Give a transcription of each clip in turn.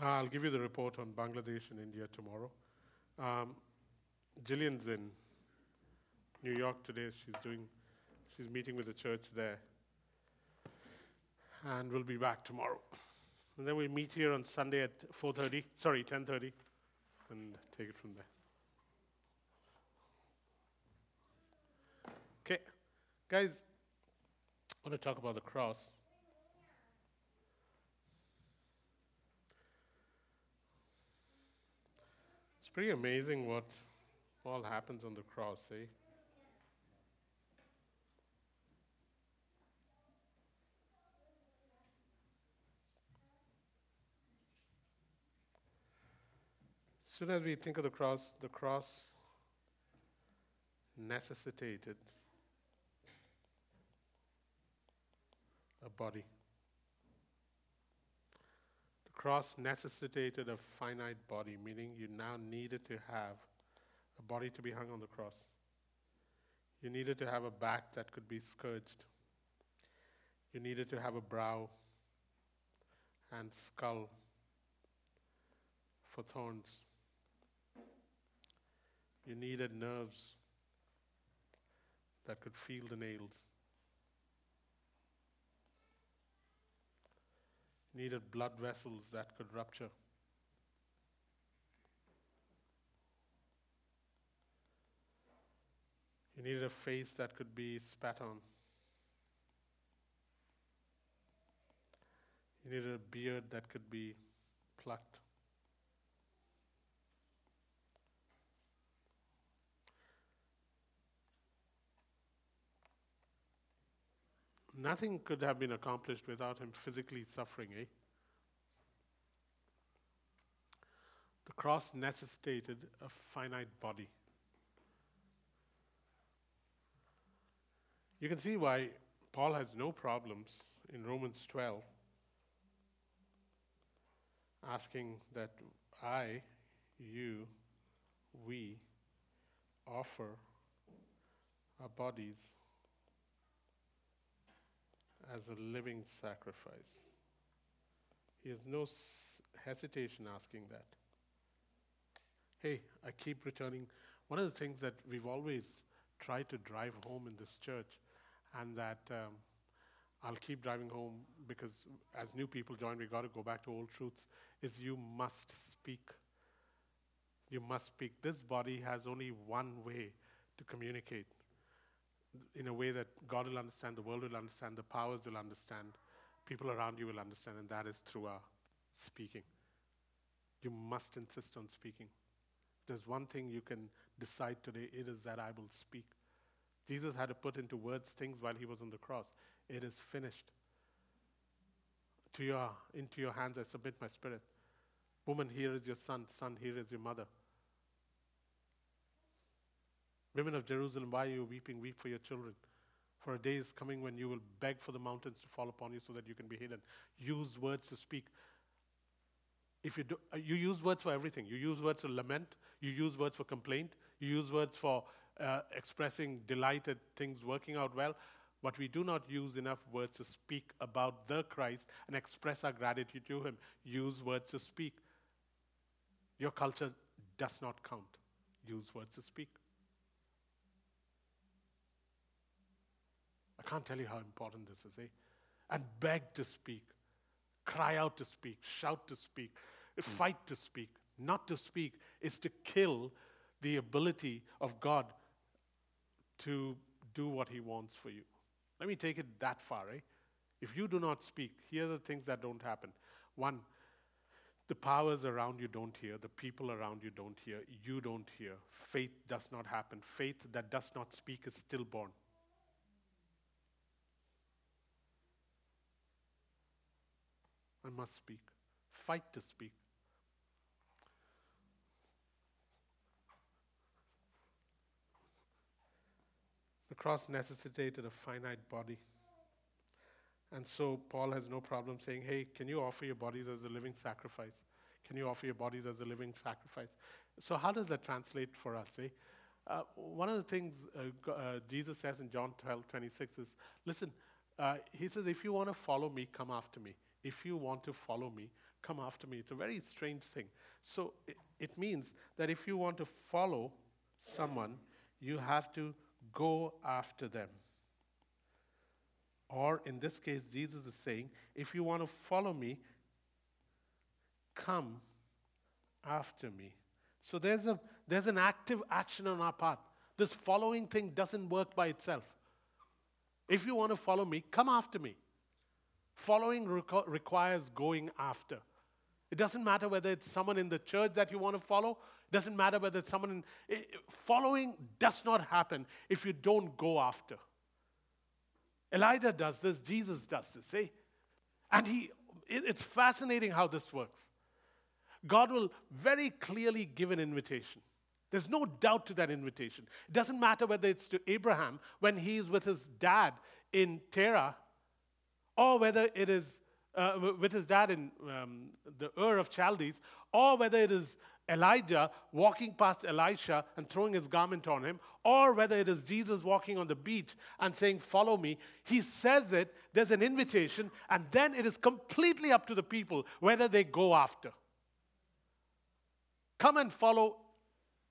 I'll give you the report on Bangladesh and India tomorrow. Um, Jillian's in New York today. She's doing, she's meeting with the church there, and we'll be back tomorrow. And then we meet here on Sunday at 4:30. Sorry, 10:30, and take it from there. Okay, guys, I want to talk about the cross. It's pretty amazing what all happens on the cross, eh? Soon as we think of the cross, the cross necessitated a body. The cross necessitated a finite body, meaning you now needed to have a body to be hung on the cross. You needed to have a back that could be scourged. You needed to have a brow and skull for thorns. You needed nerves that could feel the nails. You needed blood vessels that could rupture. You needed a face that could be spat on. You needed a beard that could be plucked. Nothing could have been accomplished without him physically suffering, eh? The cross necessitated a finite body. You can see why Paul has no problems in Romans 12 asking that I, you, we offer our bodies as a living sacrifice. He has no hesitation asking that. Hey, I keep returning. One of the things that we've always tried to drive home in this church, and that um, I'll keep driving home because as new people join, we've got to go back to old truths, is you must speak. You must speak. This body has only one way to communicate in a way that God will understand, the world will understand, the powers will understand, people around you will understand, and that is through our speaking. You must insist on speaking. There's one thing you can decide today, it is that I will speak. Jesus had to put into words things while he was on the cross. It is finished. To your, into your hands I submit my spirit. Woman, here is your son. Son, here is your mother. Women of Jerusalem, why are you weeping? Weep for your children. For a day is coming when you will beg for the mountains to fall upon you so that you can be hidden. Use words to speak. If you, do, uh, you use words for everything. You use words for lament. You use words for complaint. You use words for uh, expressing delight at things working out well. But we do not use enough words to speak about the Christ and express our gratitude to Him. Use words to speak. Your culture does not count. Use words to speak. Can't tell you how important this is, eh? And beg to speak, cry out to speak, shout to speak, fight to speak. Not to speak is to kill the ability of God to do what He wants for you. Let me take it that far, eh? If you do not speak, here are the things that don't happen. One, the powers around you don't hear, the people around you don't hear, you don't hear. Faith does not happen. Faith that does not speak is stillborn. I must speak. Fight to speak. The cross necessitated a finite body. And so Paul has no problem saying, hey, can you offer your bodies as a living sacrifice? Can you offer your bodies as a living sacrifice? So, how does that translate for us? Eh? Uh, one of the things uh, uh, Jesus says in John 12 26 is listen, uh, he says, if you want to follow me, come after me. If you want to follow me, come after me. It's a very strange thing. So, it, it means that if you want to follow someone, you have to go after them. Or in this case, Jesus is saying, if you want to follow me, come after me. So there's, a, there's an active action on our part. This following thing doesn't work by itself. If you want to follow me, come after me. Following requires going after. It doesn't matter whether it's someone in the church that you want to follow. It doesn't matter whether it's someone in. i- following does not happen if you don't go after. Elijah does this, Jesus does this, eh? And he, it- it's fascinating how this works. God will very clearly give an invitation. There's no doubt to that invitation. It doesn't matter whether it's to Abraham when he's with his dad in Terah, or whether it is uh, with his dad in um, the Ur of Chaldees, or whether it is Elijah walking past Elisha and throwing his garment on him, or whether it is Jesus walking on the beach and saying, Follow me. He says it, there's an invitation, and then it is completely up to the people whether they go after. Come and follow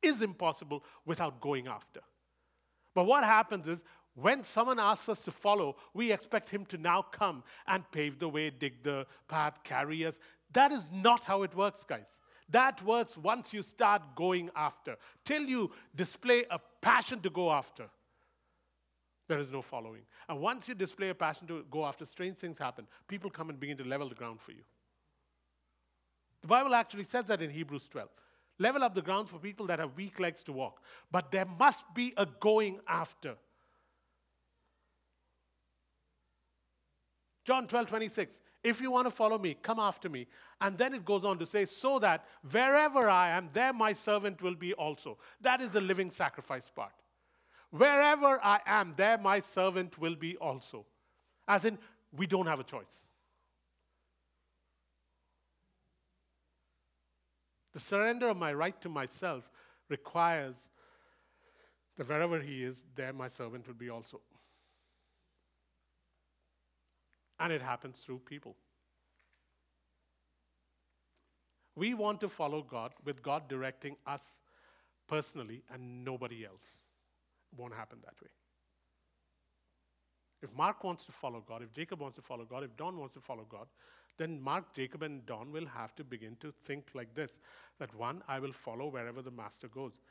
is impossible without going after. But what happens is when someone asks us to follow, we expect him to now come and pave the way, dig the path, carry us. That is not how it works, guys. That works once you start going after. Till you display a passion to go after, there is no following. And once you display a passion to go after, strange things happen. People come and begin to level the ground for you. The Bible actually says that in Hebrews 12. Level up the ground for people that have weak legs to walk. But there must be a going after. John 12, 26. If you want to follow me, come after me. And then it goes on to say, so that wherever I am, there my servant will be also. That is the living sacrifice part. Wherever I am, there my servant will be also. As in, we don't have a choice. The surrender of my right to myself requires that wherever he is, there my servant will be also. And it happens through people. We want to follow God with God directing us personally and nobody else. It won't happen that way. If Mark wants to follow God, if Jacob wants to follow God, if Don wants to follow God, then Mark, Jacob, and Don will have to begin to think like this that one, I will follow wherever the master goes.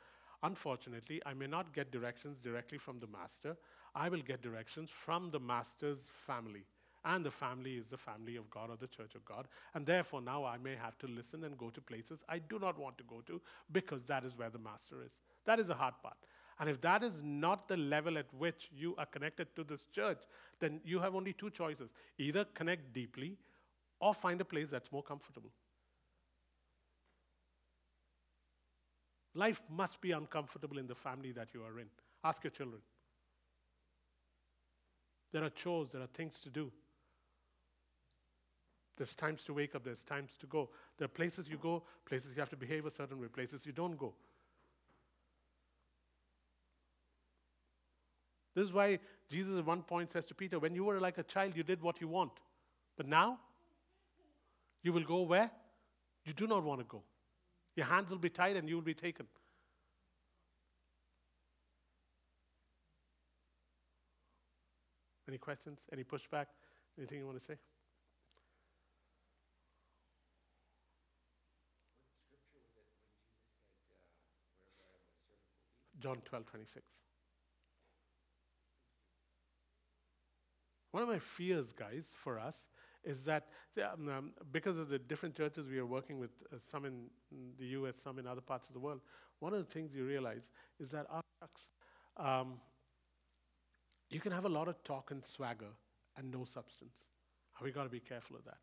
Unfortunately, I may not get directions directly from the master, I will get directions from the master's family. And the family is the family of God or the church of God. And therefore, now I may have to listen and go to places I do not want to go to because that is where the master is. That is the hard part. And if that is not the level at which you are connected to this church, then you have only two choices either connect deeply or find a place that's more comfortable. Life must be uncomfortable in the family that you are in. Ask your children. There are chores, there are things to do. There's times to wake up, there's times to go. There are places you go, places you have to behave a certain way, places you don't go. This is why Jesus at one point says to Peter, When you were like a child, you did what you want. But now, you will go where you do not want to go. Your hands will be tied and you will be taken. Any questions? Any pushback? Anything you want to say? John 12, 26. One of my fears, guys, for us is that um, um, because of the different churches we are working with, uh, some in, the US, some in other parts of the world, one of the things you realize is that our church, um, you can have a lot of talk and swagger and no substance. We got to be careful of that.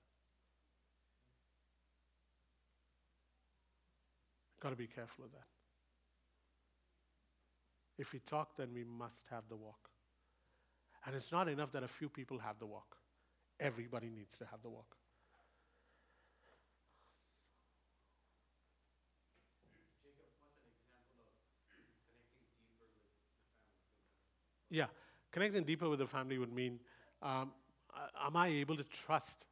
Got to be careful of that. If we talk, then we must have the walk. And it's not enough that a few people have the walk, everybody needs to have the walk. Yeah, connecting deeper with the family would mean um, uh, am I able to trust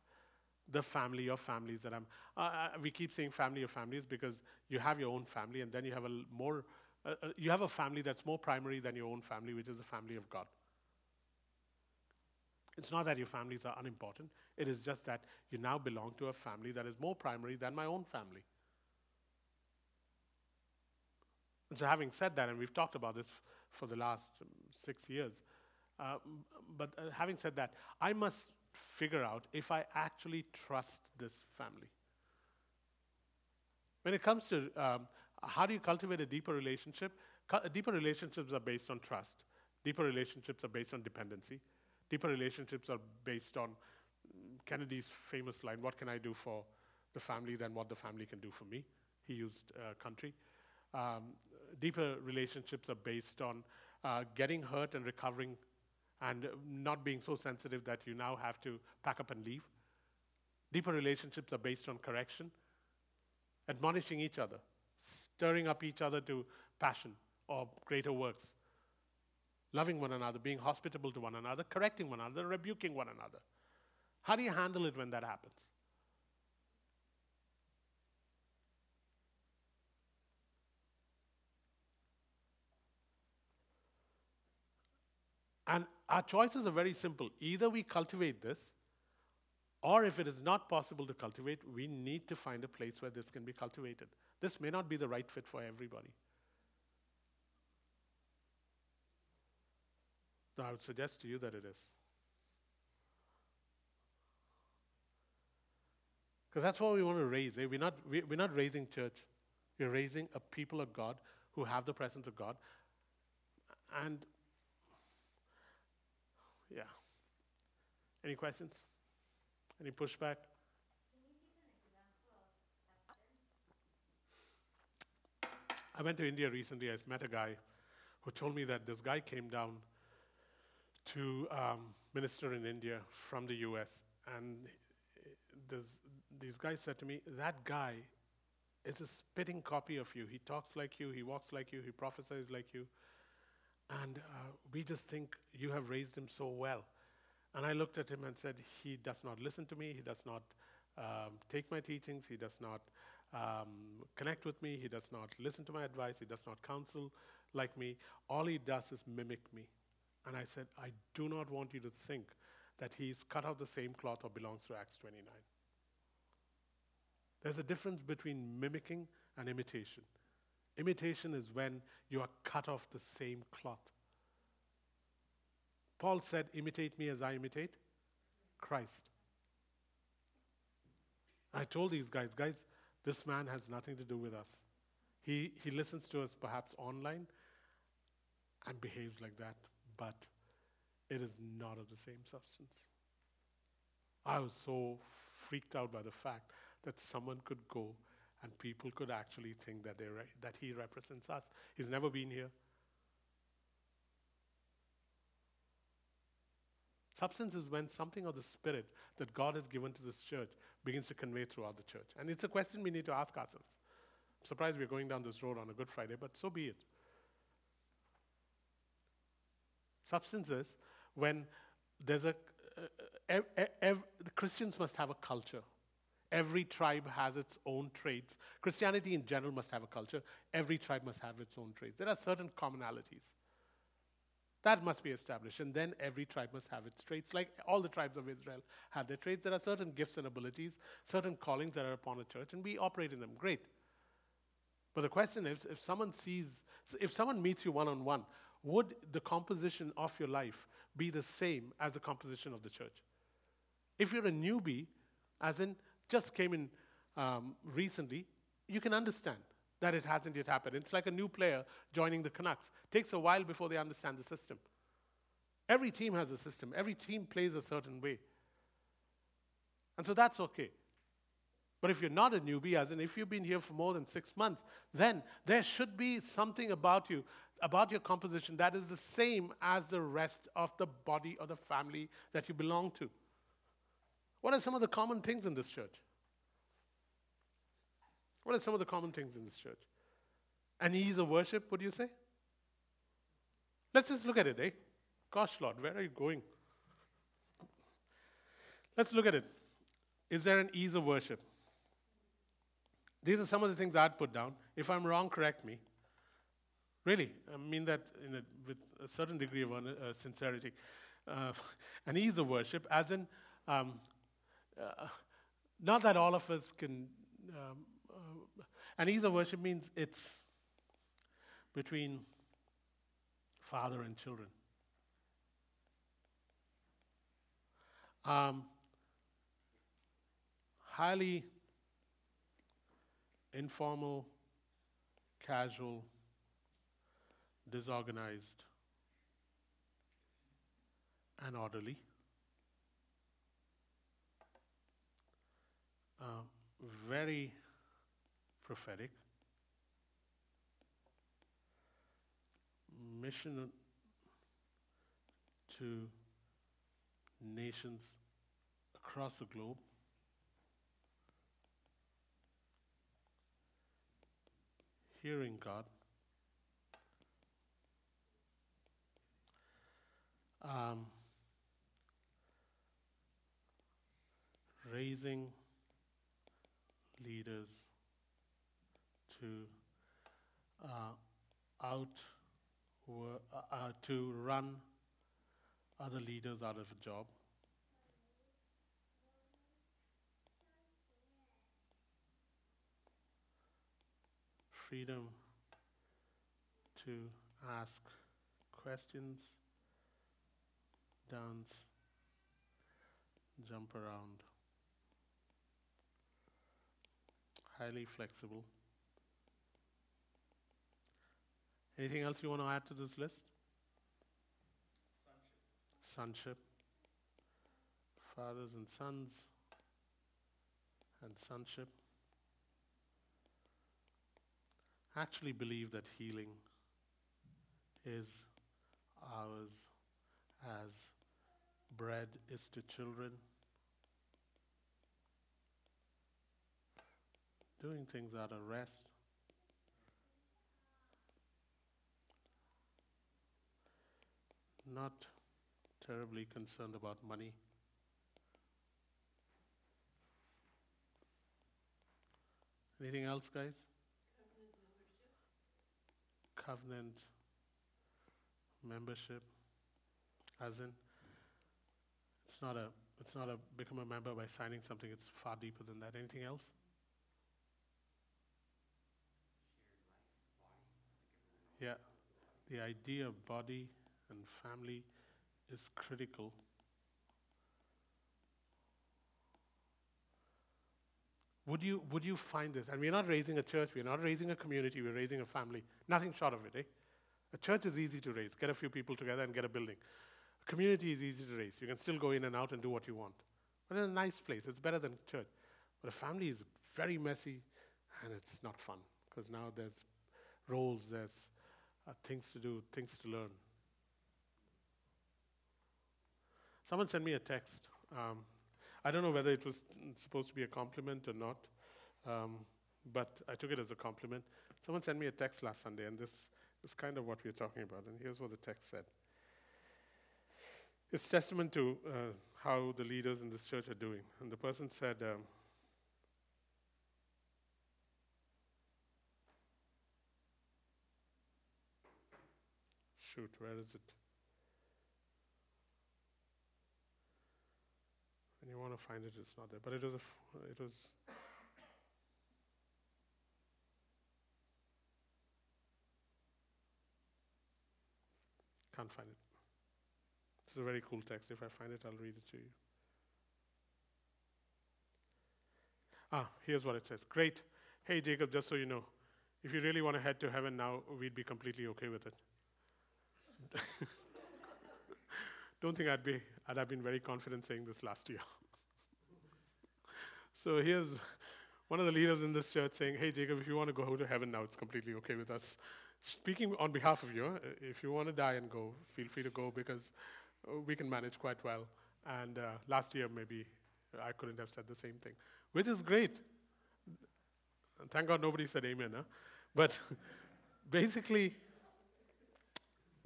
the family or families that I'm? Uh, uh, we keep saying family or families because you have your own family and then you have a more uh, uh, you have a family that's more primary than your own family, which is the family of God. It's not that your families are unimportant, it is just that you now belong to a family that is more primary than my own family. And so, having said that, and we've talked about this for the last um, six years, uh, but uh, having said that, I must figure out if I actually trust this family. When it comes to um, how do you cultivate a deeper relationship, deeper relationships are based on trust. Deeper relationships are based on dependency. Deeper relationships are based on mm, Kennedy's famous line, What can I do for the family than what the family can do for me? He used uh, country. Um, deeper relationships are based on uh, getting hurt and recovering and not being so sensitive that you now have to pack up and leave. Deeper relationships are based on correction, admonishing each other, stirring up each other to passion or greater works, loving one another, being hospitable to one another, correcting one another, rebuking one another. How do you handle it when that happens? And our choices are very simple. Either we cultivate this, or if it is not possible to cultivate, we need to find a place where this can be cultivated. This may not be the right fit for everybody. So I would suggest to you that it is. Because that's what we want to raise. Eh? We're, not, we- we're not raising church. We're raising a people of God who have the presence of God. And, yeah. Any questions? Any pushback? I went to India recently. I met a guy who told me that this guy came down to um, minister in India from the US. And this, these guys said to me, That guy is a spitting copy of you. He talks like you, he walks like you, he prophesies like you. And uh, we just think you have raised him so well. And I looked at him and said, He does not listen to me, he does not um, take my teachings, he does not um, connect with me, he does not listen to my advice, he does not counsel like me. All he does is mimic me. And I said, I do not want you to think that he's cut out the same cloth or belongs to Acts 29. There's a difference between mimicking and imitation. Imitation is when you are cut off the same cloth. Paul said, Imitate me as I imitate Christ. I told these guys, guys, this man has nothing to do with us. He, he listens to us perhaps online and behaves like that, but it is not of the same substance. I was so freaked out by the fact that someone could go and people could actually think that, they re- that he represents us. He's never been here. Substance is when something of the spirit that God has given to this church begins to convey throughout the church. And it's a question we need to ask ourselves. I'm surprised we're going down this road on a Good Friday, but so be it. Substance is when there's a. Uh, ev- ev- the Christians must have a culture. Every tribe has its own traits. Christianity in general must have a culture. Every tribe must have its own traits. There are certain commonalities. That must be established. And then every tribe must have its traits. Like all the tribes of Israel have their traits. There are certain gifts and abilities, certain callings that are upon a church, and we operate in them. Great. But the question is if someone sees, if someone meets you one on one, would the composition of your life be the same as the composition of the church? If you're a newbie, as in just came in um, recently, you can understand that it hasn't yet happened. It's like a new player joining the Canucks. It takes a while before they understand the system. Every team has a system, every team plays a certain way. And so that's okay. But if you're not a newbie, as in if you've been here for more than six months, then there should be something about you, about your composition, that is the same as the rest of the body or the family that you belong to. What are some of the common things in this church? What are some of the common things in this church? An ease of worship, would you say? Let's just look at it, eh? Gosh, Lord, where are you going? Let's look at it. Is there an ease of worship? These are some of the things I'd put down. If I'm wrong, correct me. Really, I mean that a, with a certain degree of uh, sincerity. Uh, an ease of worship, as in, um, uh, not that all of us can. Um, uh, an ease worship means it's between father and children. Um, highly informal, casual, disorganized, and orderly. Uh, very prophetic. Mission to nations across the globe. Hearing God. Um, raising leaders to uh, out uh, uh, to run other leaders out of a job. Freedom to ask questions, dance, jump around. Highly flexible. Anything else you want to add to this list? Sonship. Fathers and sons, and sonship. I Actually, believe that healing is ours as bread is to children. Doing things out of rest. Not terribly concerned about money. Anything else, guys? Covenant membership, as in, it's not a it's not a become a member by signing something. It's far deeper than that. Anything else? Yeah, the idea of body and family is critical. Would you, would you find this? And we're not raising a church, we're not raising a community, we're raising a family. Nothing short of it, eh? A church is easy to raise. Get a few people together and get a building. A community is easy to raise. You can still go in and out and do what you want. But it's a nice place. It's better than church. But a family is very messy and it's not fun because now there's roles, there's uh, things to do, things to learn. Someone sent me a text. Um, I don't know whether it was supposed to be a compliment or not, um, but I took it as a compliment. Someone sent me a text last Sunday, and this is kind of what we're talking about. And here's what the text said It's testament to uh, how the leaders in this church are doing. And the person said, um, Shoot, where is it? And you want to find it, it's not there. But it was, a f- it was. Can't find it. Is a very cool text. If I find it, I'll read it to you. Ah, here's what it says. Great. Hey, Jacob, just so you know, if you really want to head to heaven now, we'd be completely okay with it. Don't think I'd be, I'd have been very confident saying this last year. so here's one of the leaders in this church saying, Hey, Jacob, if you want to go to heaven now, it's completely okay with us. Speaking on behalf of you, uh, if you want to die and go, feel free to go because uh, we can manage quite well. And uh, last year, maybe I couldn't have said the same thing, which is great. Thank God nobody said amen. Huh? But basically,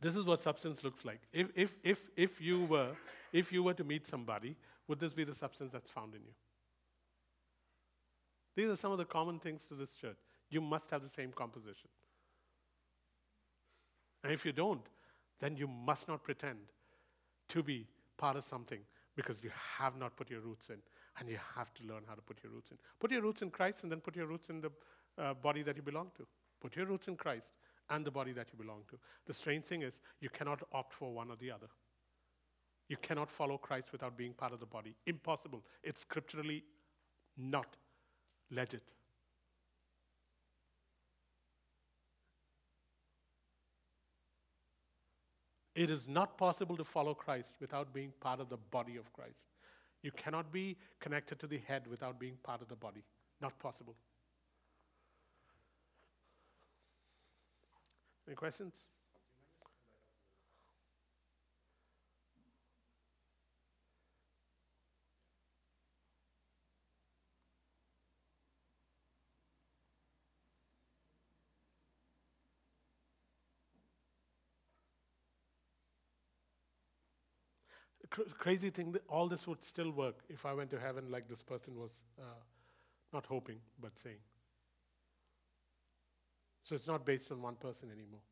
this is what substance looks like. If, if, if, if, you were, if you were to meet somebody, would this be the substance that's found in you? These are some of the common things to this church. You must have the same composition. And if you don't, then you must not pretend to be part of something because you have not put your roots in. And you have to learn how to put your roots in. Put your roots in Christ and then put your roots in the uh, body that you belong to. Put your roots in Christ and the body that you belong to. The strange thing is, you cannot opt for one or the other. You cannot follow Christ without being part of the body. Impossible. It's scripturally not legit. It is not possible to follow Christ without being part of the body of Christ. You cannot be connected to the head without being part of the body. Not possible. Any questions? cr- crazy thing that all this would still work if I went to heaven like this person was uh, not hoping but saying. So it's not based on one person anymore.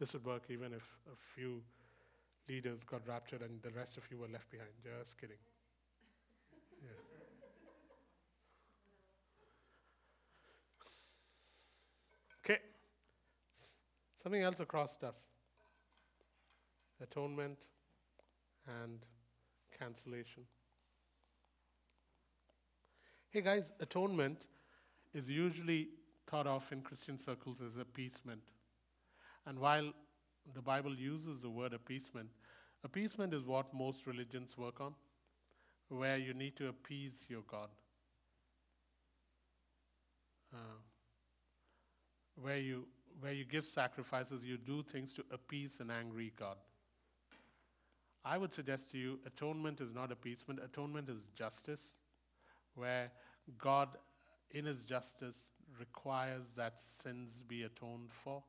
This would work even if a few leaders got raptured and the rest of you were left behind. Just kidding. Yeah. Okay. Something else across us atonement and cancellation. Hey guys, atonement is usually thought of in Christian circles as appeasement. And while the Bible uses the word appeasement, appeasement is what most religions work on, where you need to appease your God. Uh, where you where you give sacrifices, you do things to appease an angry God. I would suggest to you atonement is not appeasement, atonement is justice, where God, in His justice, requires that sins be atoned for.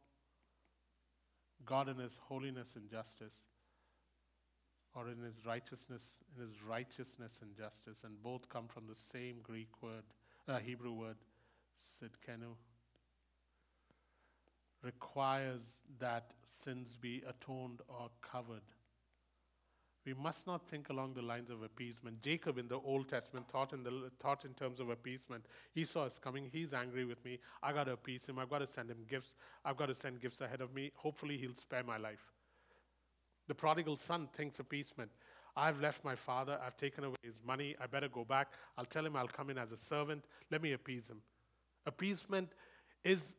God, in His holiness and justice, or in His righteousness, in His righteousness and justice, and both come from the same Greek word, uh, Hebrew word, sidkenu, requires that sins be atoned or covered we must not think along the lines of appeasement. Jacob in the Old Testament thought in, the, thought in terms of appeasement. Esau is coming. He's angry with me. I've got to appease him. I've got to send him gifts. I've got to send gifts ahead of me. Hopefully, he'll spare my life. The prodigal son thinks appeasement. I've left my father. I've taken away his money. I better go back. I'll tell him I'll come in as a servant. Let me appease him. Appeasement is,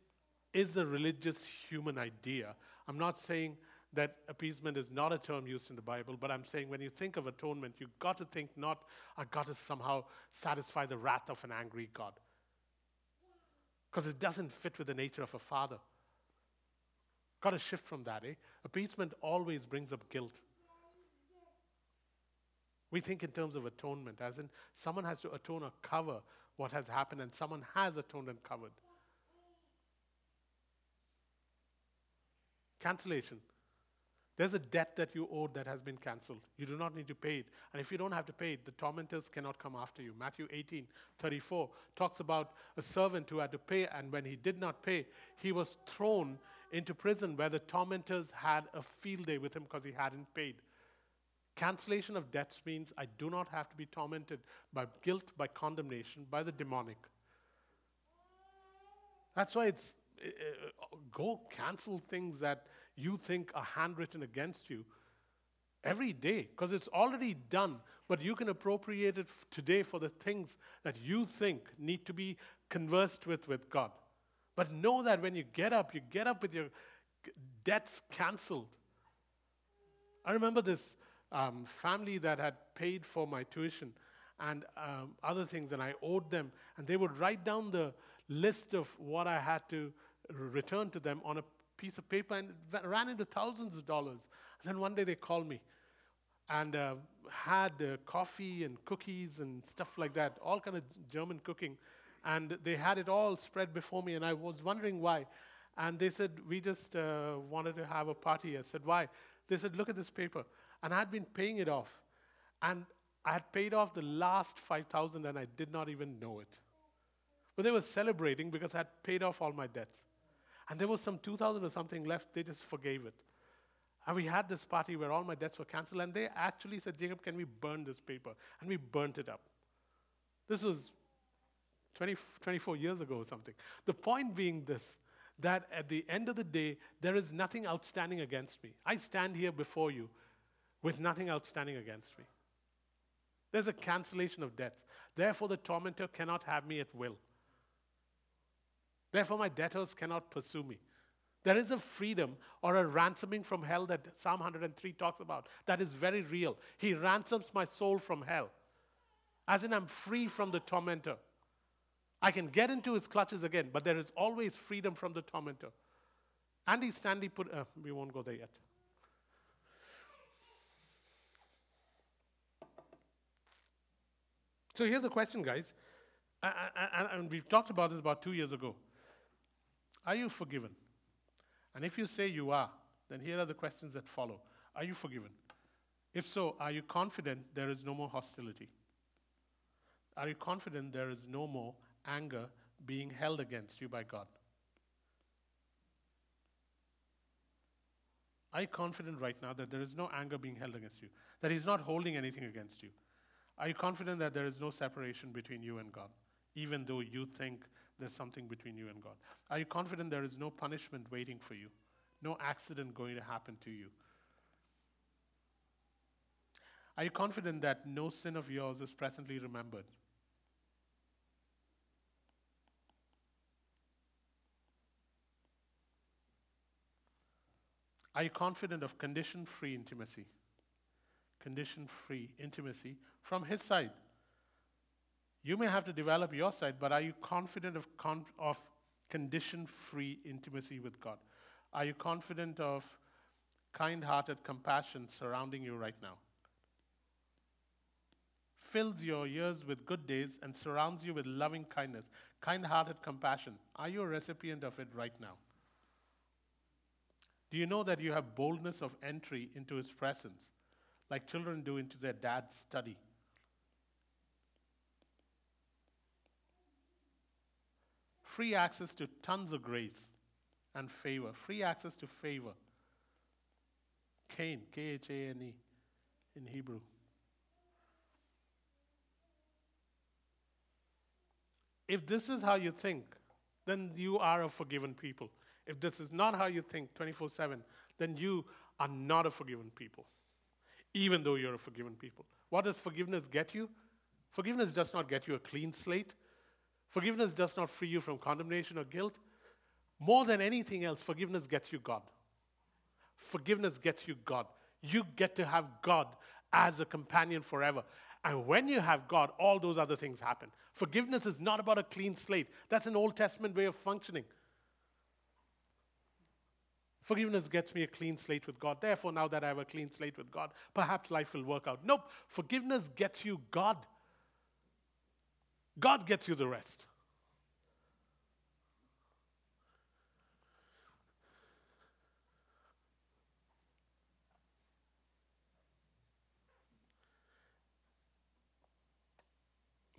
is a religious human idea. I'm not saying that appeasement is not a term used in the Bible, but I'm saying when you think of atonement, you've got to think not, I've got to somehow satisfy the wrath of an angry God. Because it doesn't fit with the nature of a father. Got to shift from that, eh? Appeasement always brings up guilt. We think in terms of atonement, as in someone has to atone or cover what has happened, and someone has atoned and covered. Cancellation. There's a debt that you owed that has been canceled. You do not need to pay it. And if you don't have to pay it, the tormentors cannot come after you. Matthew 18, 34 talks about a servant who had to pay, and when he did not pay, he was thrown into prison where the tormentors had a field day with him because he hadn't paid. Cancellation of debts means I do not have to be tormented by guilt, by condemnation, by the demonic. That's why it's uh, go cancel things that you think are handwritten against you every day because it's already done, but you can appropriate it today for the things that you think need to be conversed with with God. But know that when you get up, you get up with your debts canceled. I remember this um, family that had paid for my tuition and um, other things, and I owed them, and they would write down the list of what I had to return to them on a piece of paper and ran into thousands of dollars. And then one day they called me and uh, had uh, coffee and cookies and stuff like that, all kind of German cooking. And they had it all spread before me, and I was wondering why. And they said, We just uh, wanted to have a party. I said, Why? They said, Look at this paper. And I had been paying it off. And I had paid off the last 5,000 and I did not even know it. But they were celebrating because I had paid off all my debts. And there was some 2,000 or something left. They just forgave it. And we had this party where all my debts were canceled. And they actually said, Jacob, can we burn this paper? And we burnt it up. This was 20, 24 years ago or something. The point being this that at the end of the day, there is nothing outstanding against me. I stand here before you with nothing outstanding against me. There's a cancellation of debts. Therefore, the tormentor cannot have me at will. Therefore, my debtors cannot pursue me. There is a freedom or a ransoming from hell that Psalm 103 talks about. That is very real. He ransoms my soul from hell. As in, I'm free from the tormentor. I can get into his clutches again, but there is always freedom from the tormentor. Andy Stanley put, uh, we won't go there yet. So here's the question, guys. And we've talked about this about two years ago. Are you forgiven? And if you say you are, then here are the questions that follow Are you forgiven? If so, are you confident there is no more hostility? Are you confident there is no more anger being held against you by God? Are you confident right now that there is no anger being held against you? That He's not holding anything against you? Are you confident that there is no separation between you and God, even though you think there's something between you and God? Are you confident there is no punishment waiting for you? No accident going to happen to you? Are you confident that no sin of yours is presently remembered? Are you confident of condition free intimacy? Condition free intimacy from His side. You may have to develop your side, but are you confident of, con- of condition free intimacy with God? Are you confident of kind hearted compassion surrounding you right now? Fills your years with good days and surrounds you with loving kindness, kind hearted compassion. Are you a recipient of it right now? Do you know that you have boldness of entry into His presence, like children do into their dad's study? Free access to tons of grace and favor, free access to favor. Kane, K H A N E in Hebrew. If this is how you think, then you are a forgiven people. If this is not how you think 24 7, then you are not a forgiven people, even though you're a forgiven people. What does forgiveness get you? Forgiveness does not get you a clean slate. Forgiveness does not free you from condemnation or guilt. More than anything else, forgiveness gets you God. Forgiveness gets you God. You get to have God as a companion forever. And when you have God, all those other things happen. Forgiveness is not about a clean slate. That's an Old Testament way of functioning. Forgiveness gets me a clean slate with God. Therefore, now that I have a clean slate with God, perhaps life will work out. Nope. Forgiveness gets you God. God gets you the rest.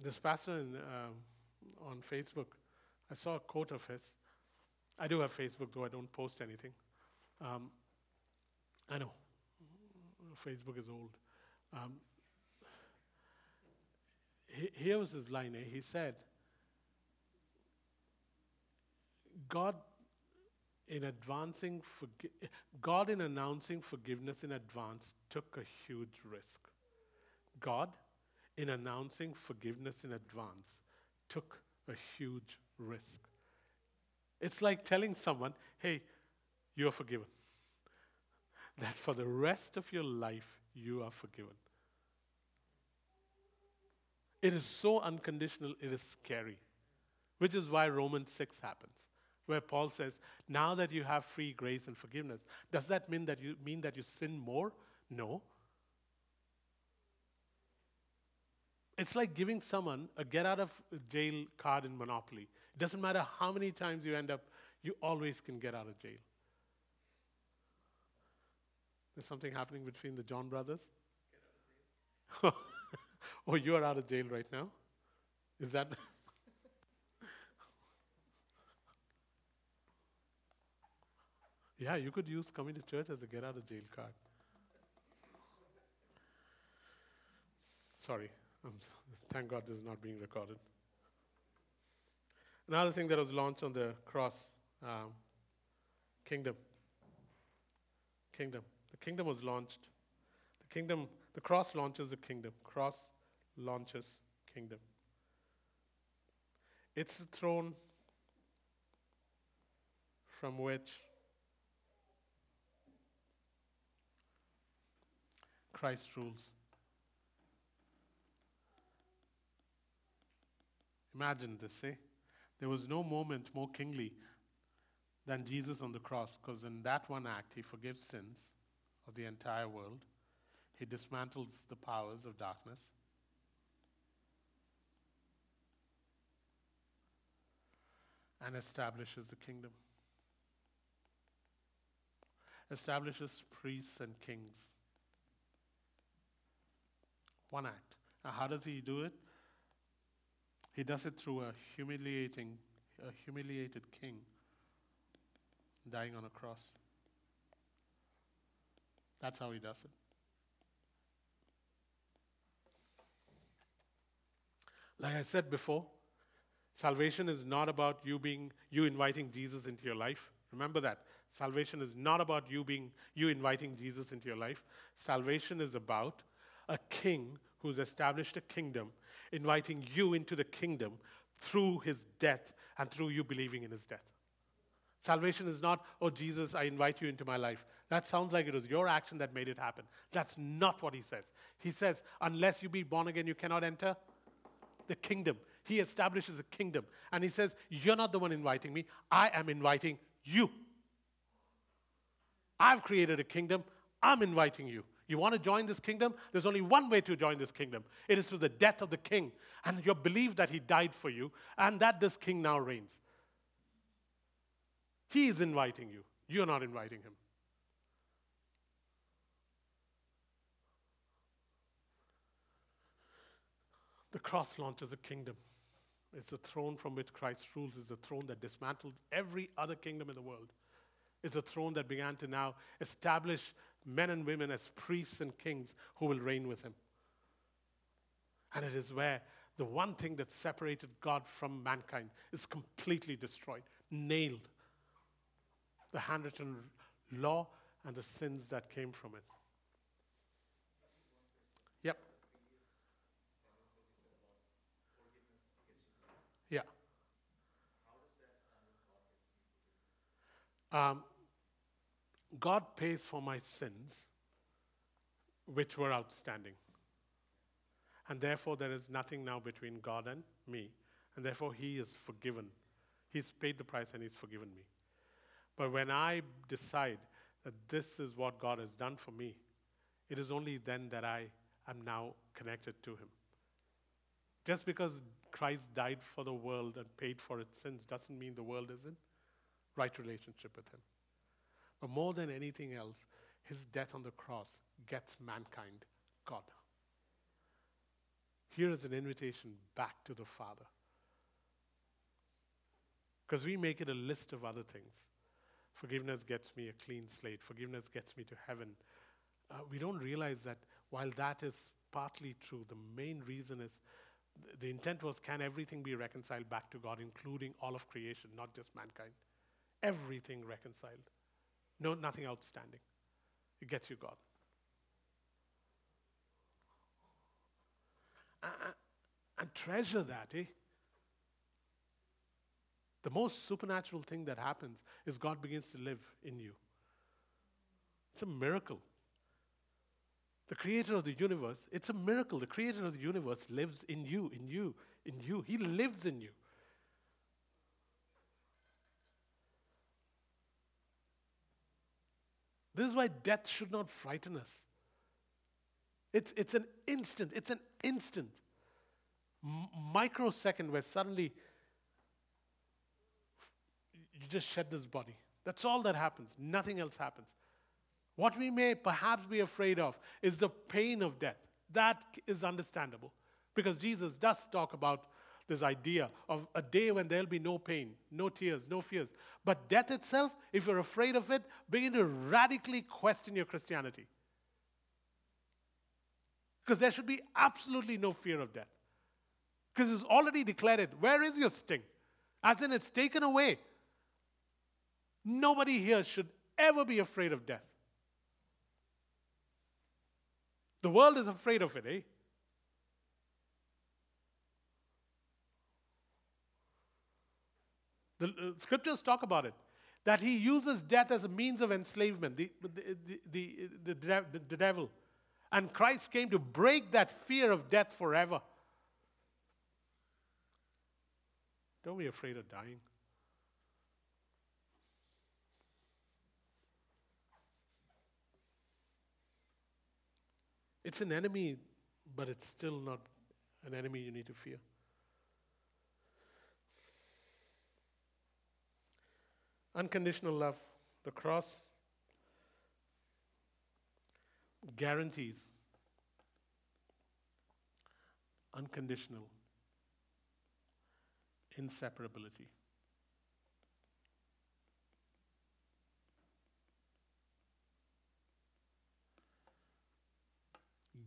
This pastor in, uh, on Facebook, I saw a quote of his. I do have Facebook, though I don't post anything. Um, I know, Facebook is old. Um, here was his line. Eh? He said, God in advancing forgi- God in announcing forgiveness in advance took a huge risk. God in announcing forgiveness in advance took a huge risk. It's like telling someone, hey, you're forgiven. That for the rest of your life, you are forgiven. It is so unconditional, it is scary. Which is why Romans 6 happens, where Paul says, Now that you have free grace and forgiveness, does that mean that you, mean that you sin more? No. It's like giving someone a get out of jail card in Monopoly. It doesn't matter how many times you end up, you always can get out of jail. There's something happening between the John brothers? oh, you are out of jail right now? Is that. yeah, you could use coming to church as a get out of jail card. Sorry, I'm, thank God this is not being recorded. Another thing that was launched on the cross um, kingdom. Kingdom. The kingdom was launched. The kingdom, the cross launches the kingdom. Cross launches kingdom. It's the throne from which Christ rules. Imagine this, eh? There was no moment more kingly than Jesus on the cross, because in that one act, he forgives sins of the entire world, he dismantles the powers of darkness. And establishes the kingdom. Establishes priests and kings. One act. Now, how does he do it? He does it through a humiliating, a humiliated king dying on a cross. That's how he does it. Like I said before, salvation is not about you being you inviting Jesus into your life. Remember that. Salvation is not about you being you inviting Jesus into your life. Salvation is about a king who's established a kingdom inviting you into the kingdom through his death and through you believing in his death. Salvation is not, oh, Jesus, I invite you into my life. That sounds like it was your action that made it happen. That's not what he says. He says, unless you be born again, you cannot enter the kingdom. He establishes a kingdom. And he says, You're not the one inviting me, I am inviting you. I've created a kingdom, I'm inviting you. You want to join this kingdom? There's only one way to join this kingdom it is through the death of the king and your belief that he died for you and that this king now reigns. He is inviting you, you're not inviting him. The cross launches a kingdom. It's the throne from which Christ rules. It's the throne that dismantled every other kingdom in the world. It's a throne that began to now establish men and women as priests and kings who will reign with him. And it is where the one thing that separated God from mankind is completely destroyed, nailed the handwritten law and the sins that came from it. Yep. Yeah. Um, God pays for my sins, which were outstanding. And therefore, there is nothing now between God and me. And therefore, He is forgiven. He's paid the price and He's forgiven me. But when I decide that this is what God has done for me, it is only then that I am now connected to Him. Just because Christ died for the world and paid for its sins doesn't mean the world is in right relationship with Him. But more than anything else, His death on the cross gets mankind God. Here is an invitation back to the Father. Because we make it a list of other things. Forgiveness gets me a clean slate. Forgiveness gets me to heaven. Uh, we don't realize that while that is partly true, the main reason is th- the intent was can everything be reconciled back to God, including all of creation, not just mankind? Everything reconciled. No, nothing outstanding. It gets you God. And treasure that, eh? The most supernatural thing that happens is God begins to live in you. It's a miracle. The creator of the universe, it's a miracle. The creator of the universe lives in you, in you, in you. He lives in you. This is why death should not frighten us. It's, it's an instant, it's an instant, microsecond where suddenly you just shed this body. That's all that happens. Nothing else happens. What we may perhaps be afraid of is the pain of death. That is understandable because Jesus does talk about this idea of a day when there'll be no pain, no tears, no fears. But death itself, if you're afraid of it, begin to radically question your Christianity. Because there should be absolutely no fear of death. Because it's already declared it. Where is your sting? As in, it's taken away. Nobody here should ever be afraid of death. The world is afraid of it, eh? The uh, scriptures talk about it that he uses death as a means of enslavement, the, the, the, the, devil. And Christ came to break that fear of death forever. Don't be afraid of dying. It's an enemy, but it's still not an enemy you need to fear. Unconditional love, the cross guarantees unconditional inseparability.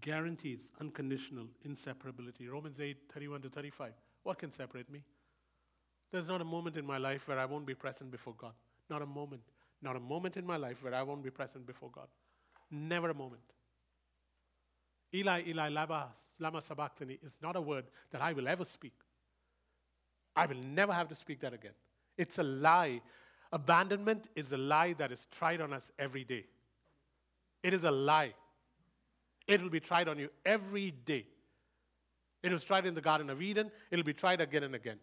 Guarantees unconditional inseparability. Romans 8 31 to 35. What can separate me? There's not a moment in my life where I won't be present before God. Not a moment. Not a moment in my life where I won't be present before God. Never a moment. Eli, Eli, lama, lama sabachthani is not a word that I will ever speak. I will never have to speak that again. It's a lie. Abandonment is a lie that is tried on us every day. It is a lie. It will be tried on you every day. It was tried in the Garden of Eden. It'll be tried again and again.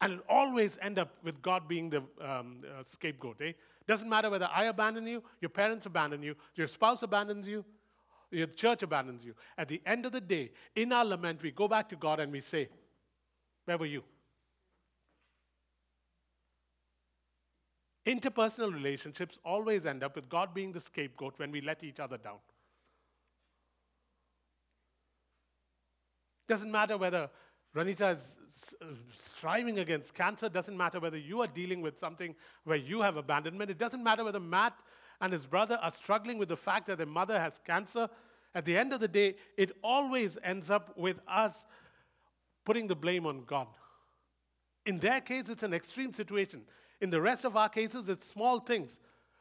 And it'll always end up with God being the um, uh, scapegoat. Eh? Doesn't matter whether I abandon you, your parents abandon you, your spouse abandons you, your church abandons you. At the end of the day, in our lament, we go back to God and we say, Where were you? Interpersonal relationships always end up with God being the scapegoat when we let each other down. Doesn't matter whether Ranita is striving against cancer. Doesn't matter whether you are dealing with something where you have abandonment. It doesn't matter whether Matt and his brother are struggling with the fact that their mother has cancer. At the end of the day, it always ends up with us putting the blame on God. In their case, it's an extreme situation. In the rest of our cases, it's small things.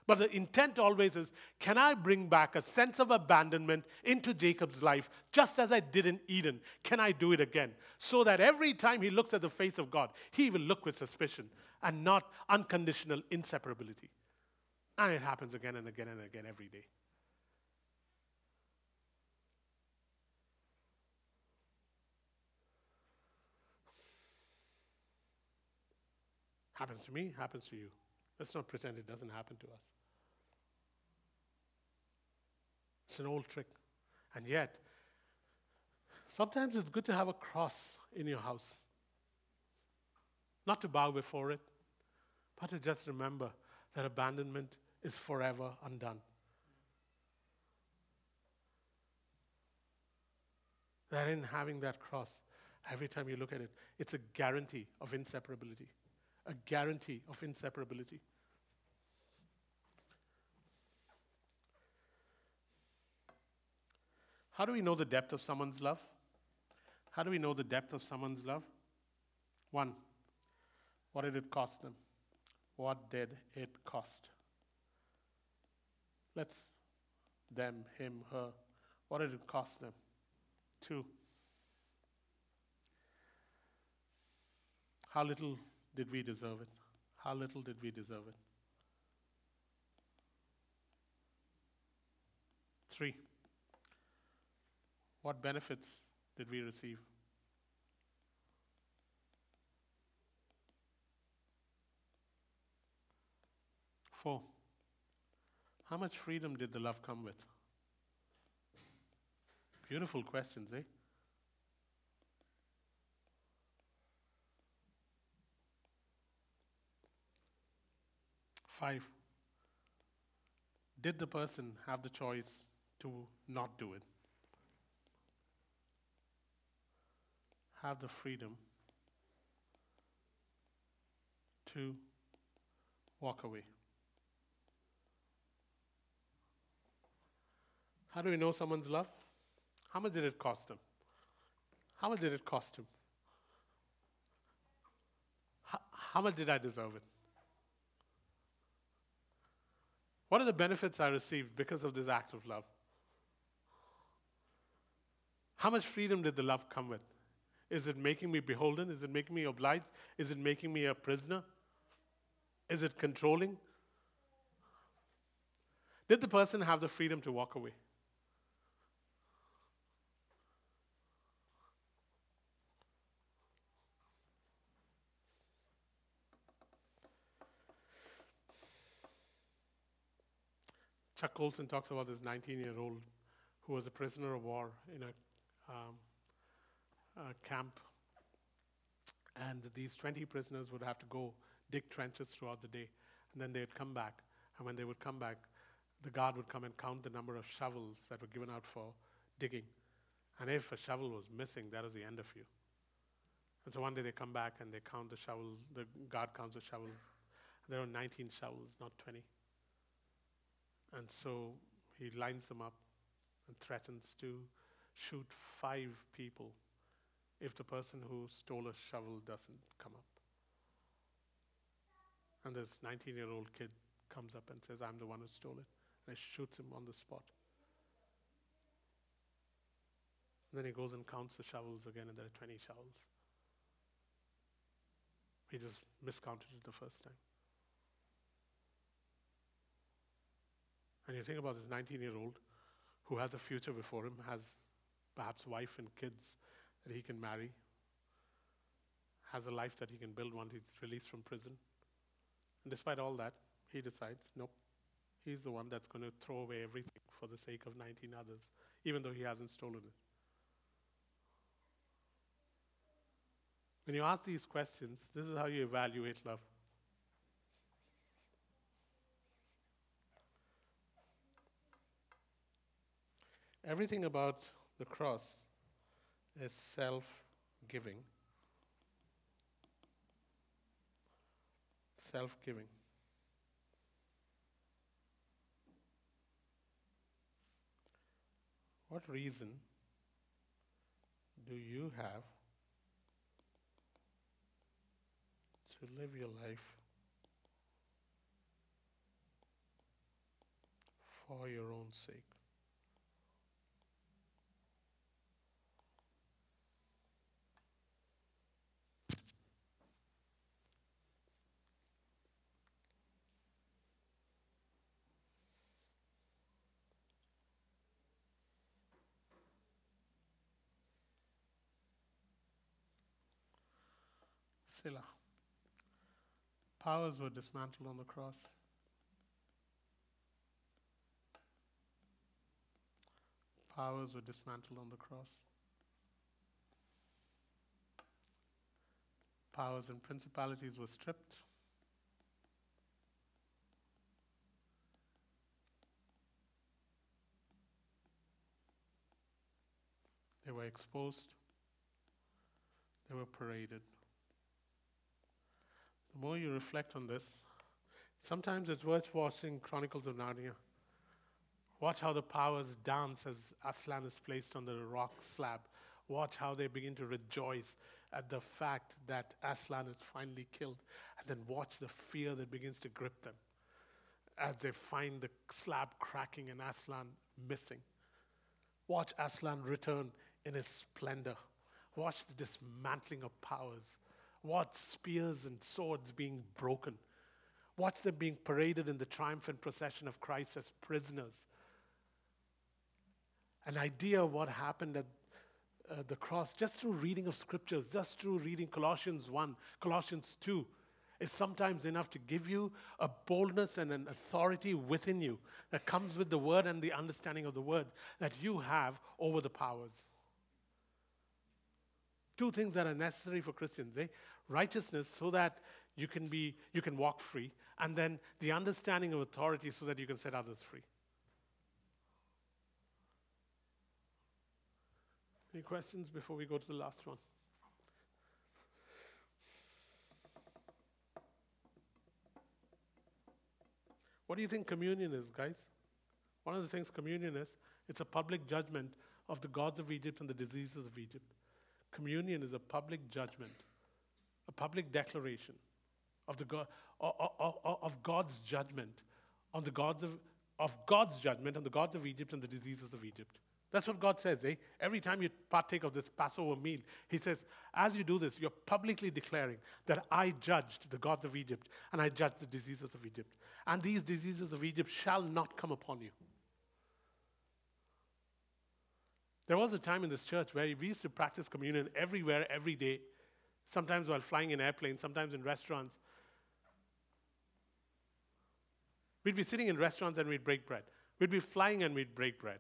But the intent always is can I bring back a sense of abandonment into Jacob's life, just as I did in Eden? Can I do it again? So that every time he looks at the face of God, he will look with suspicion and not unconditional inseparability. And it happens again and again and again every day. Happens to me, happens to you. Let's not pretend it doesn't happen to us. It's an old trick. And yet, sometimes it's good to have a cross in your house. Not to bow before it, but to just remember that abandonment is forever undone. That in having that cross, every time you look at it, it's a guarantee of inseparability a guarantee of inseparability. How do we know the depth of someone's love? How do we know the depth of someone's love? One, what did it cost them? What did it cost? Let's, them, him, her, what did it cost them? Two, how little did we deserve it? How little did we deserve it? Three, what benefits did we receive? Four, how much freedom did the love come with? Beautiful questions, eh? Five, did the person have the choice to not do it? Have the freedom to walk away? How do we know someone's love? How much did it cost them? How much did it cost him? How, how much did I deserve it? What are the benefits I received because of this act of love? How much freedom did the love come with? Is it making me beholden? Is it making me obliged? Is it making me a prisoner? Is it controlling? Did the person have the freedom to walk away? Chuck Colson talks about this 19 year old who was a prisoner of war in a, um, a camp. And these 20 prisoners would have to go dig trenches throughout the day. And then they'd come back. And when they would come back, the guard would come and count the number of shovels that were given out for digging. And if a shovel was missing, that was the end of you. And so one day they come back and they count the shovel, the guard counts the shovels. There are 19 shovels, not 20. And so he lines them up and threatens to shoot five people if the person who stole a shovel doesn't come up. And this 19 year old kid comes up and says, I'm the one who stole it. And he shoots him on the spot. And then he goes and counts the shovels again, and there are 20 shovels. He just miscounted it the first time. And you think about this 19 year old who has a future before him, has perhaps wife and kids that he can marry, has a life that he can build once he's released from prison. And despite all that, he decides, nope, he's the one that's going to throw away everything for the sake of 19 others, even though he hasn't stolen it. When you ask these questions, this is how you evaluate love. Everything about the cross is self giving. Self giving. What reason do you have to live your life for your own sake? Selah. Powers were dismantled on the cross. Powers were dismantled on the cross. Powers and principalities were stripped. They were exposed. They were paraded. The more you reflect on this, sometimes it's worth watching Chronicles of Narnia. Watch how the powers dance as Aslan is placed on the rock slab. Watch how they begin to rejoice at the fact that Aslan is finally killed. And then watch the fear that begins to grip them as they find the slab cracking and Aslan missing. Watch Aslan return in his splendor. Watch the dismantling of powers. Watch spears and swords being broken. Watch them being paraded in the triumphant procession of Christ as prisoners. An idea of what happened at uh, the cross just through reading of scriptures, just through reading Colossians 1, Colossians 2, is sometimes enough to give you a boldness and an authority within you that comes with the word and the understanding of the word that you have over the powers. Two things that are necessary for Christians, eh? Righteousness so that you can be you can walk free, and then the understanding of authority so that you can set others free. Any questions before we go to the last one? What do you think communion is, guys? One of the things communion is, it's a public judgment of the gods of Egypt and the diseases of Egypt. Communion is a public judgment, a public declaration of, the God, of, God's judgment on the gods of, of God's judgment on the gods of Egypt and the diseases of Egypt. That's what God says, eh? Every time you partake of this Passover meal, He says, as you do this, you're publicly declaring that I judged the gods of Egypt and I judged the diseases of Egypt. And these diseases of Egypt shall not come upon you. There was a time in this church where we used to practice communion everywhere, every day, sometimes while flying in airplanes, sometimes in restaurants. We'd be sitting in restaurants and we'd break bread. We'd be flying and we'd break bread.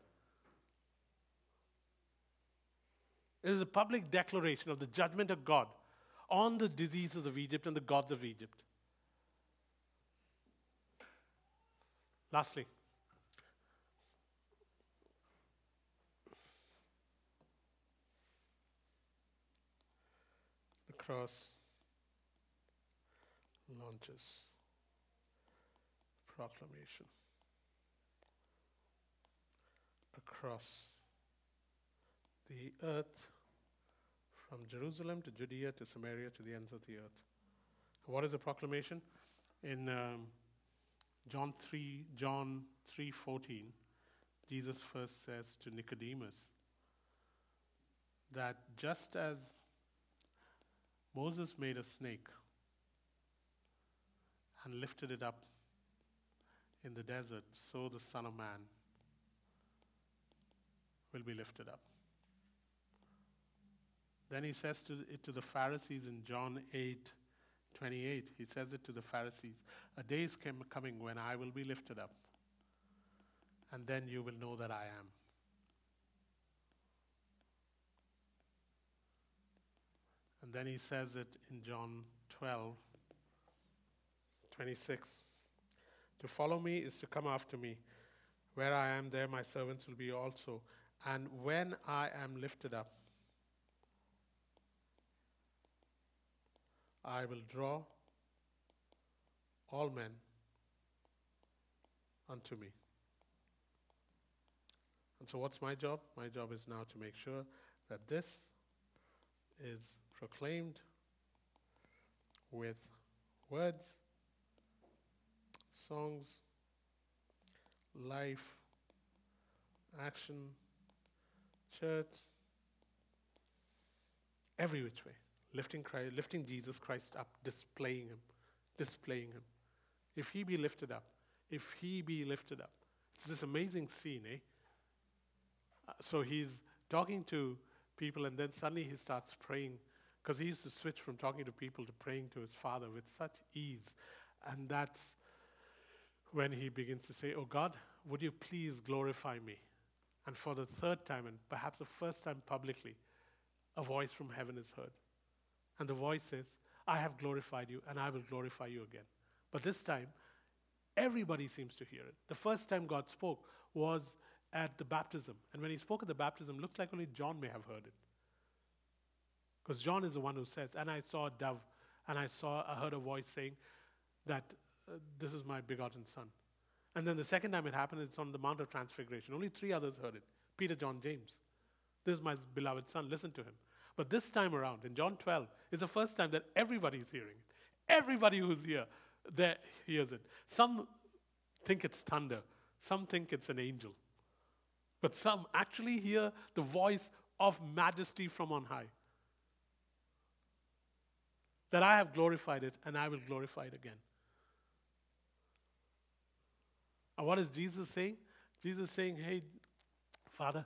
It is a public declaration of the judgment of God on the diseases of Egypt and the gods of Egypt. Lastly, cross launches proclamation across the earth from Jerusalem to Judea to Samaria to the ends of the earth. What is the proclamation? In um, John 3, John 3:14, Jesus first says to Nicodemus that just as Moses made a snake and lifted it up in the desert, so the Son of Man will be lifted up. Then he says to, it to the Pharisees in John 8 28. He says it to the Pharisees A day is coming when I will be lifted up, and then you will know that I am. And then he says it in John 12 26. To follow me is to come after me. Where I am, there my servants will be also. And when I am lifted up, I will draw all men unto me. And so, what's my job? My job is now to make sure that this is proclaimed with words, songs, life, action, church, every which way lifting, Christ, lifting Jesus Christ up, displaying him, displaying him. If he be lifted up, if he be lifted up. It's this amazing scene, eh? Uh, so he's talking to people, and then suddenly he starts praying, because he used to switch from talking to people to praying to his Father with such ease. And that's when he begins to say, Oh God, would you please glorify me? And for the third time, and perhaps the first time publicly, a voice from heaven is heard. And the voice says, I have glorified you, and I will glorify you again. But this time, everybody seems to hear it. The first time God spoke was at the baptism. And when he spoke at the baptism, looks like only John may have heard it. Because John is the one who says, And I saw a dove, and I saw, I heard a voice saying that uh, this is my begotten son. And then the second time it happened, it's on the Mount of Transfiguration. Only three others heard it Peter, John, James. This is my beloved son, listen to him. But this time around, in John 12, it's the first time that everybody is hearing it. Everybody who's here there hears it. Some think it's thunder, some think it's an angel. But some actually hear the voice of majesty from on high. That I have glorified it and I will glorify it again. And what is Jesus saying? Jesus saying, hey, Father.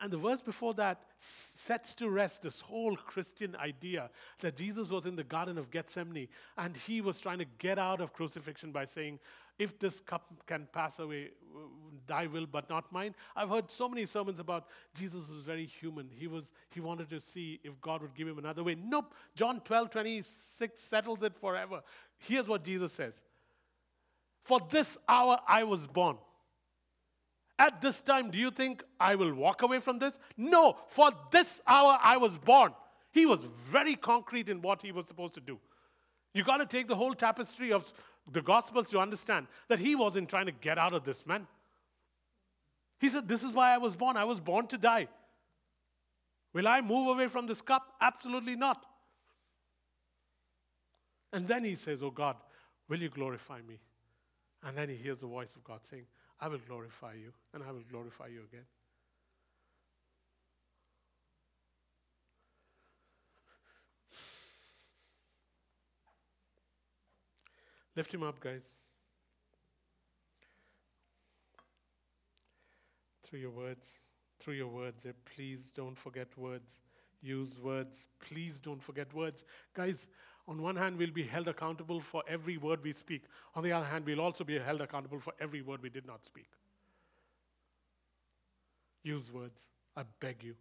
And the verse before that sets to rest this whole Christian idea that Jesus was in the Garden of Gethsemane and he was trying to get out of crucifixion by saying, If this cup can pass away, thy will but not mine. I've heard so many sermons about Jesus was very human. He, was, he wanted to see if God would give him another way. Nope. John 12 26 settles it forever. Here's what Jesus says For this hour I was born. At this time, do you think I will walk away from this? No, for this hour I was born. He was very concrete in what he was supposed to do. You got to take the whole tapestry of the Gospels to understand that he wasn't trying to get out of this, man. He said, This is why I was born. I was born to die. Will I move away from this cup? Absolutely not. And then he says, Oh God, will you glorify me? And then he hears the voice of God saying, I will glorify you, and I will glorify you again. Lift him up, guys. Through your words, through your words, please don't forget words. Use words. Please don't forget words. Guys, on one hand, we'll be held accountable for every word we speak. On the other hand, we'll also be held accountable for every word we did not speak. Use words. I beg you.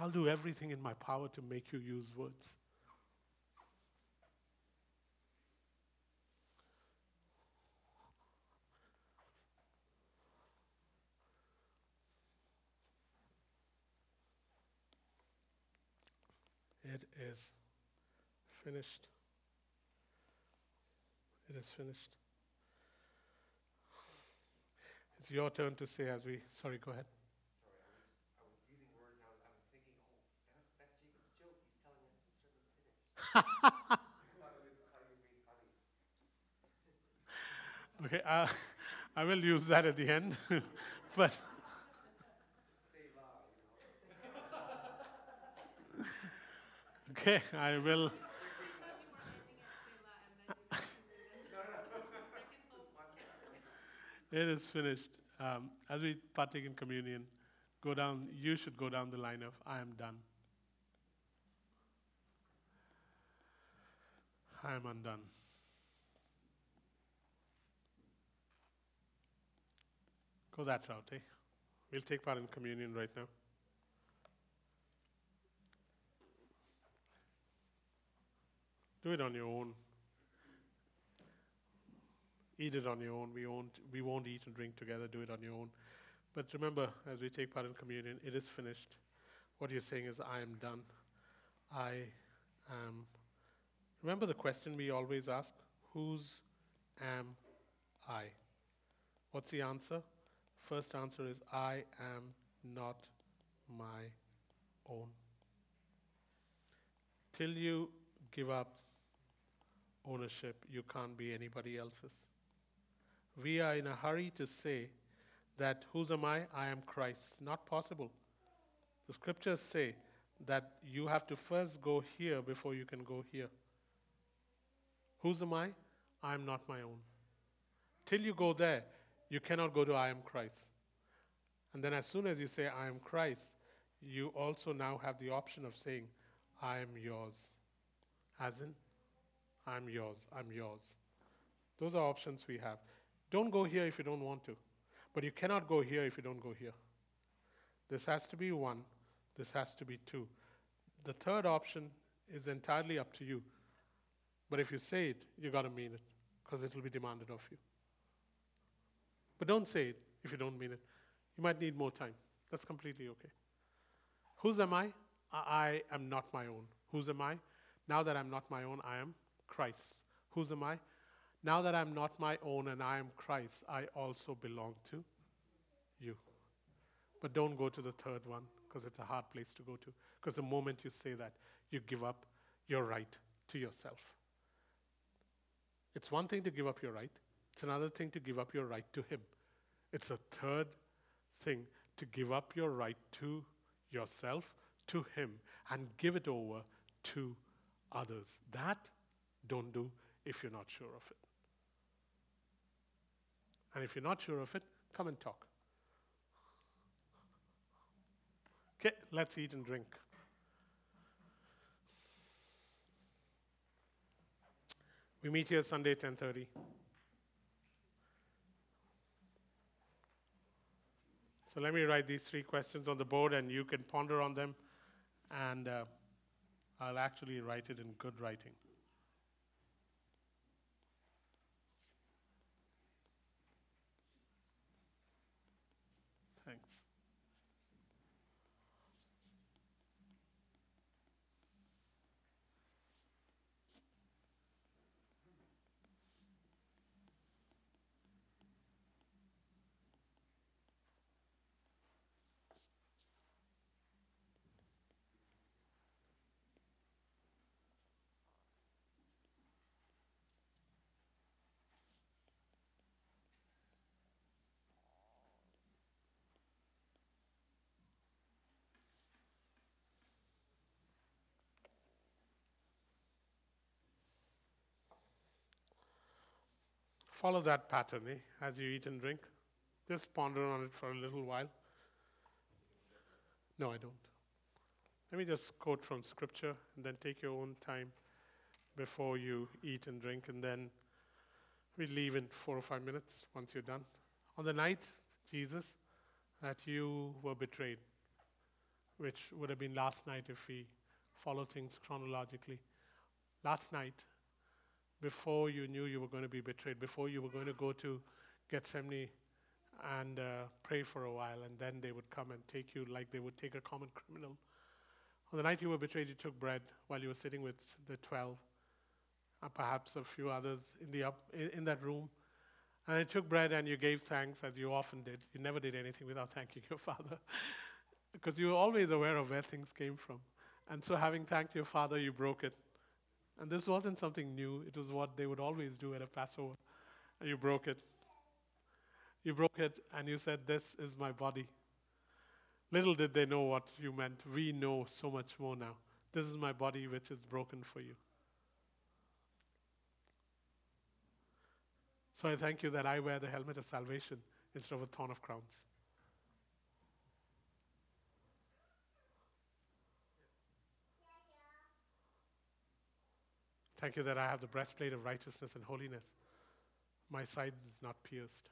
I'll do everything in my power to make you use words. It is finished. It is finished. It's your turn to say as we. Sorry, go ahead. Sorry, I was, I was using words and I was, I was thinking, oh, that's, that's Jacob's joke. He's telling us the circle's finished. I thought it was, I thought it was being funny. Okay, uh, I will use that at the end. but okay, I will. It is finished. Um, as we partake in communion, go down. You should go down the line of "I am done." I am undone. Go that route, eh? We'll take part in communion right now. Do it on your own. Eat it on your own. We won't, we won't eat and drink together. Do it on your own. But remember, as we take part in communion, it is finished. What you're saying is, I am done. I am. Remember the question we always ask? Whose am I? What's the answer? First answer is, I am not my own. Till you give up ownership, you can't be anybody else's. We are in a hurry to say that, whose am I? I am Christ. Not possible. The scriptures say that you have to first go here before you can go here. Whose am I? I am not my own. Till you go there, you cannot go to I am Christ. And then, as soon as you say I am Christ, you also now have the option of saying, I am yours. As in, I'm yours, I'm yours. Those are options we have. Don't go here if you don't want to, but you cannot go here if you don't go here. This has to be one, this has to be two. The third option is entirely up to you. But if you say it, you got to mean it because it will be demanded of you. But don't say it if you don't mean it. You might need more time. That's completely okay. Whose am I? I, I am not my own. Whose am I? Now that I'm not my own, I am Christ. Whose am I? Now that I'm not my own and I am Christ, I also belong to you. But don't go to the third one because it's a hard place to go to. Because the moment you say that, you give up your right to yourself. It's one thing to give up your right, it's another thing to give up your right to Him. It's a third thing to give up your right to yourself, to Him, and give it over to others. That don't do if you're not sure of it. And if you're not sure of it, come and talk. Okay, let's eat and drink. We meet here Sunday 10:30. So let me write these three questions on the board, and you can ponder on them. And uh, I'll actually write it in good writing. Thanks. Follow that pattern eh, as you eat and drink. Just ponder on it for a little while. No, I don't. Let me just quote from scripture and then take your own time before you eat and drink, and then we leave in four or five minutes once you're done. On the night, Jesus, that you were betrayed, which would have been last night if we follow things chronologically. Last night, before you knew you were going to be betrayed, before you were going to go to Gethsemane and uh, pray for a while, and then they would come and take you like they would take a common criminal. On the night you were betrayed, you took bread while you were sitting with the twelve, and perhaps a few others in, the up, in, in that room. And you took bread and you gave thanks, as you often did. You never did anything without thanking your Father, because you were always aware of where things came from. And so, having thanked your Father, you broke it and this wasn't something new, it was what they would always do at a Passover. And you broke it. You broke it and you said, This is my body. Little did they know what you meant. We know so much more now. This is my body which is broken for you. So I thank you that I wear the helmet of salvation instead of a thorn of crowns. Thank you that I have the breastplate of righteousness and holiness. My side is not pierced.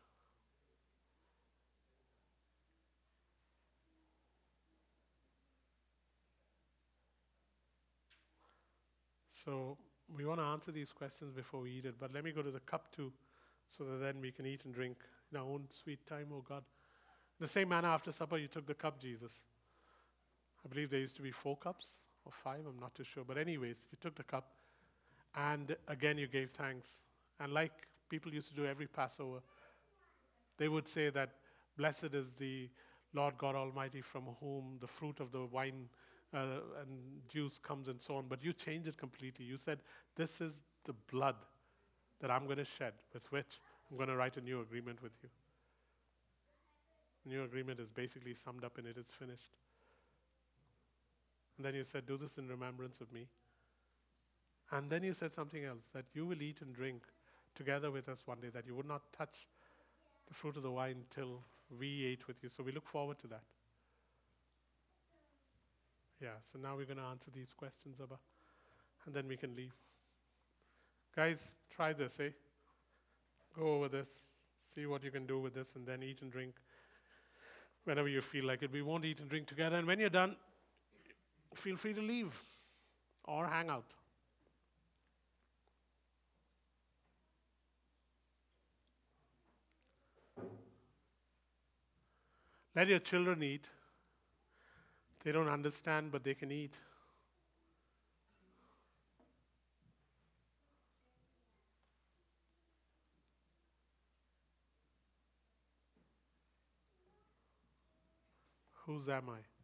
So we want to answer these questions before we eat it, but let me go to the cup too, so that then we can eat and drink in our own sweet time, oh God. The same manner after supper, you took the cup, Jesus. I believe there used to be four cups or five, I'm not too sure. But, anyways, you took the cup and again, you gave thanks. And like people used to do every Passover, they would say that blessed is the Lord God Almighty from whom the fruit of the wine uh, and juice comes and so on. But you changed it completely. You said, This is the blood that I'm going to shed, with which I'm going to write a new agreement with you. New agreement is basically summed up in it's finished. And then you said, Do this in remembrance of me. And then you said something else that you will eat and drink together with us one day, that you would not touch the fruit of the wine till we ate with you. So we look forward to that. Yeah, so now we're going to answer these questions, Abba, and then we can leave. Guys, try this, eh? Go over this, see what you can do with this, and then eat and drink whenever you feel like it. We won't eat and drink together, and when you're done, feel free to leave or hang out. Let your children eat. They don't understand, but they can eat. Whose am I?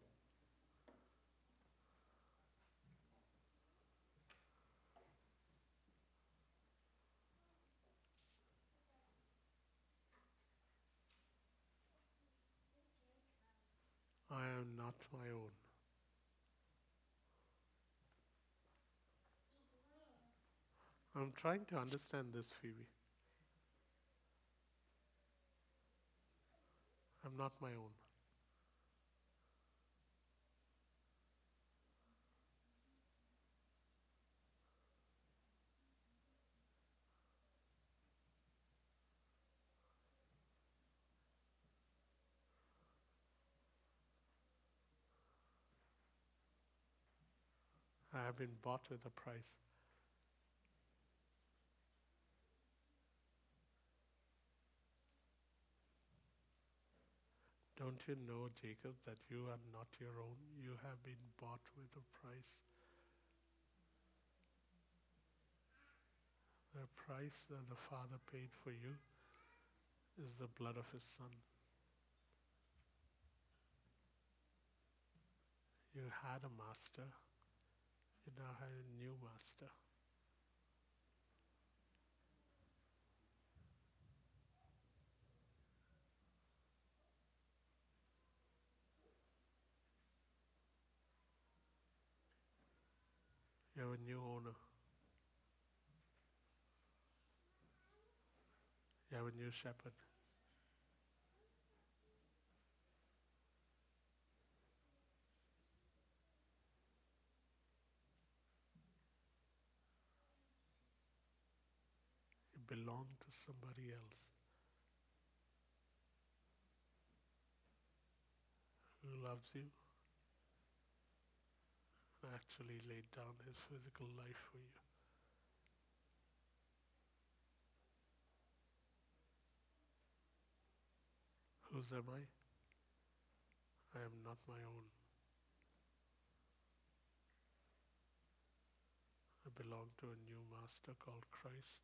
I am not my own. I'm trying to understand this, Phoebe. I'm not my own. I have been bought with a price. Don't you know, Jacob, that you are not your own? You have been bought with a price. The price that the Father paid for you is the blood of His Son. You had a master, you now have a new master. You have a new owner. You have a new shepherd. You belong to somebody else who loves you and actually laid down his physical life for you. Whose am I? I am not my own. I belong to a new master called Christ.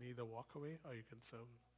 Can either walk away or you can serve.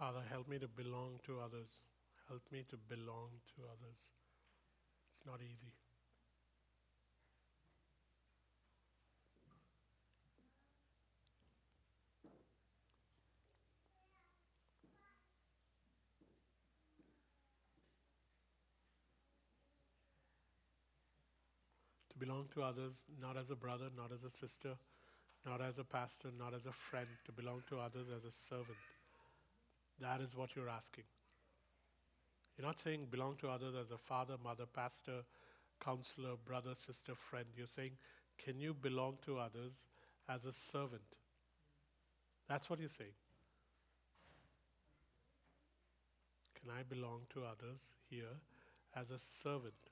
Father, help me to belong to others. Help me to belong to others. It's not easy. To belong to others, not as a brother, not as a sister, not as a pastor, not as a friend, to belong to others as a servant. That is what you're asking. You're not saying belong to others as a father, mother, pastor, counselor, brother, sister, friend. You're saying, can you belong to others as a servant? That's what you're saying. Can I belong to others here as a servant?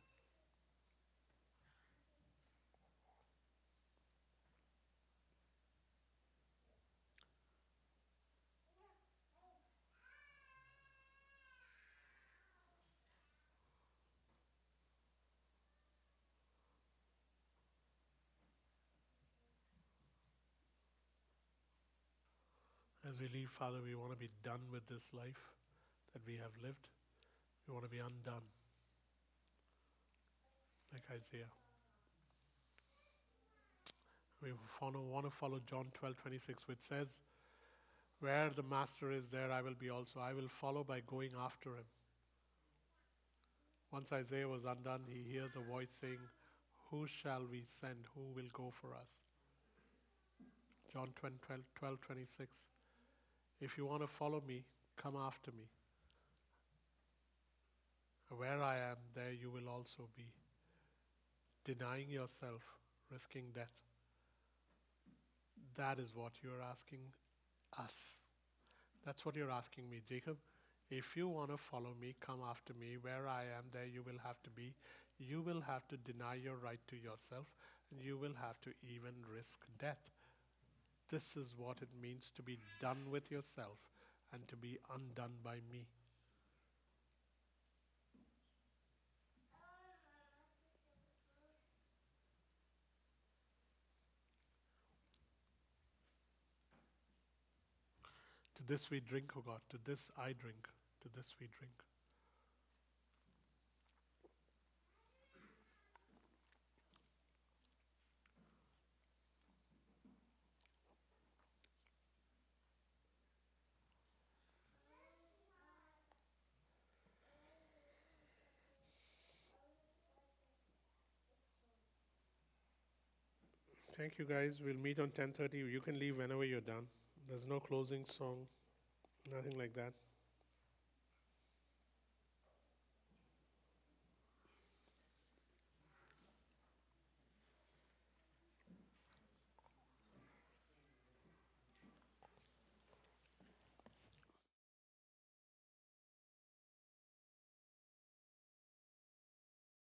As we leave, Father, we want to be done with this life that we have lived. We want to be undone, like Isaiah. We follow, want to follow John 12 26, which says, Where the Master is, there I will be also. I will follow by going after him. Once Isaiah was undone, he hears a voice saying, Who shall we send? Who will go for us? John 12, 12 26. If you want to follow me, come after me. Where I am, there you will also be. Denying yourself, risking death. That is what you're asking us. That's what you're asking me, Jacob. If you want to follow me, come after me. Where I am, there you will have to be. You will have to deny your right to yourself, and you will have to even risk death. This is what it means to be done with yourself and to be undone by me. To this we drink, O God. To this I drink. To this we drink. Thank you guys. We'll meet on 10:30. You can leave whenever you're done. There's no closing song. Nothing like that.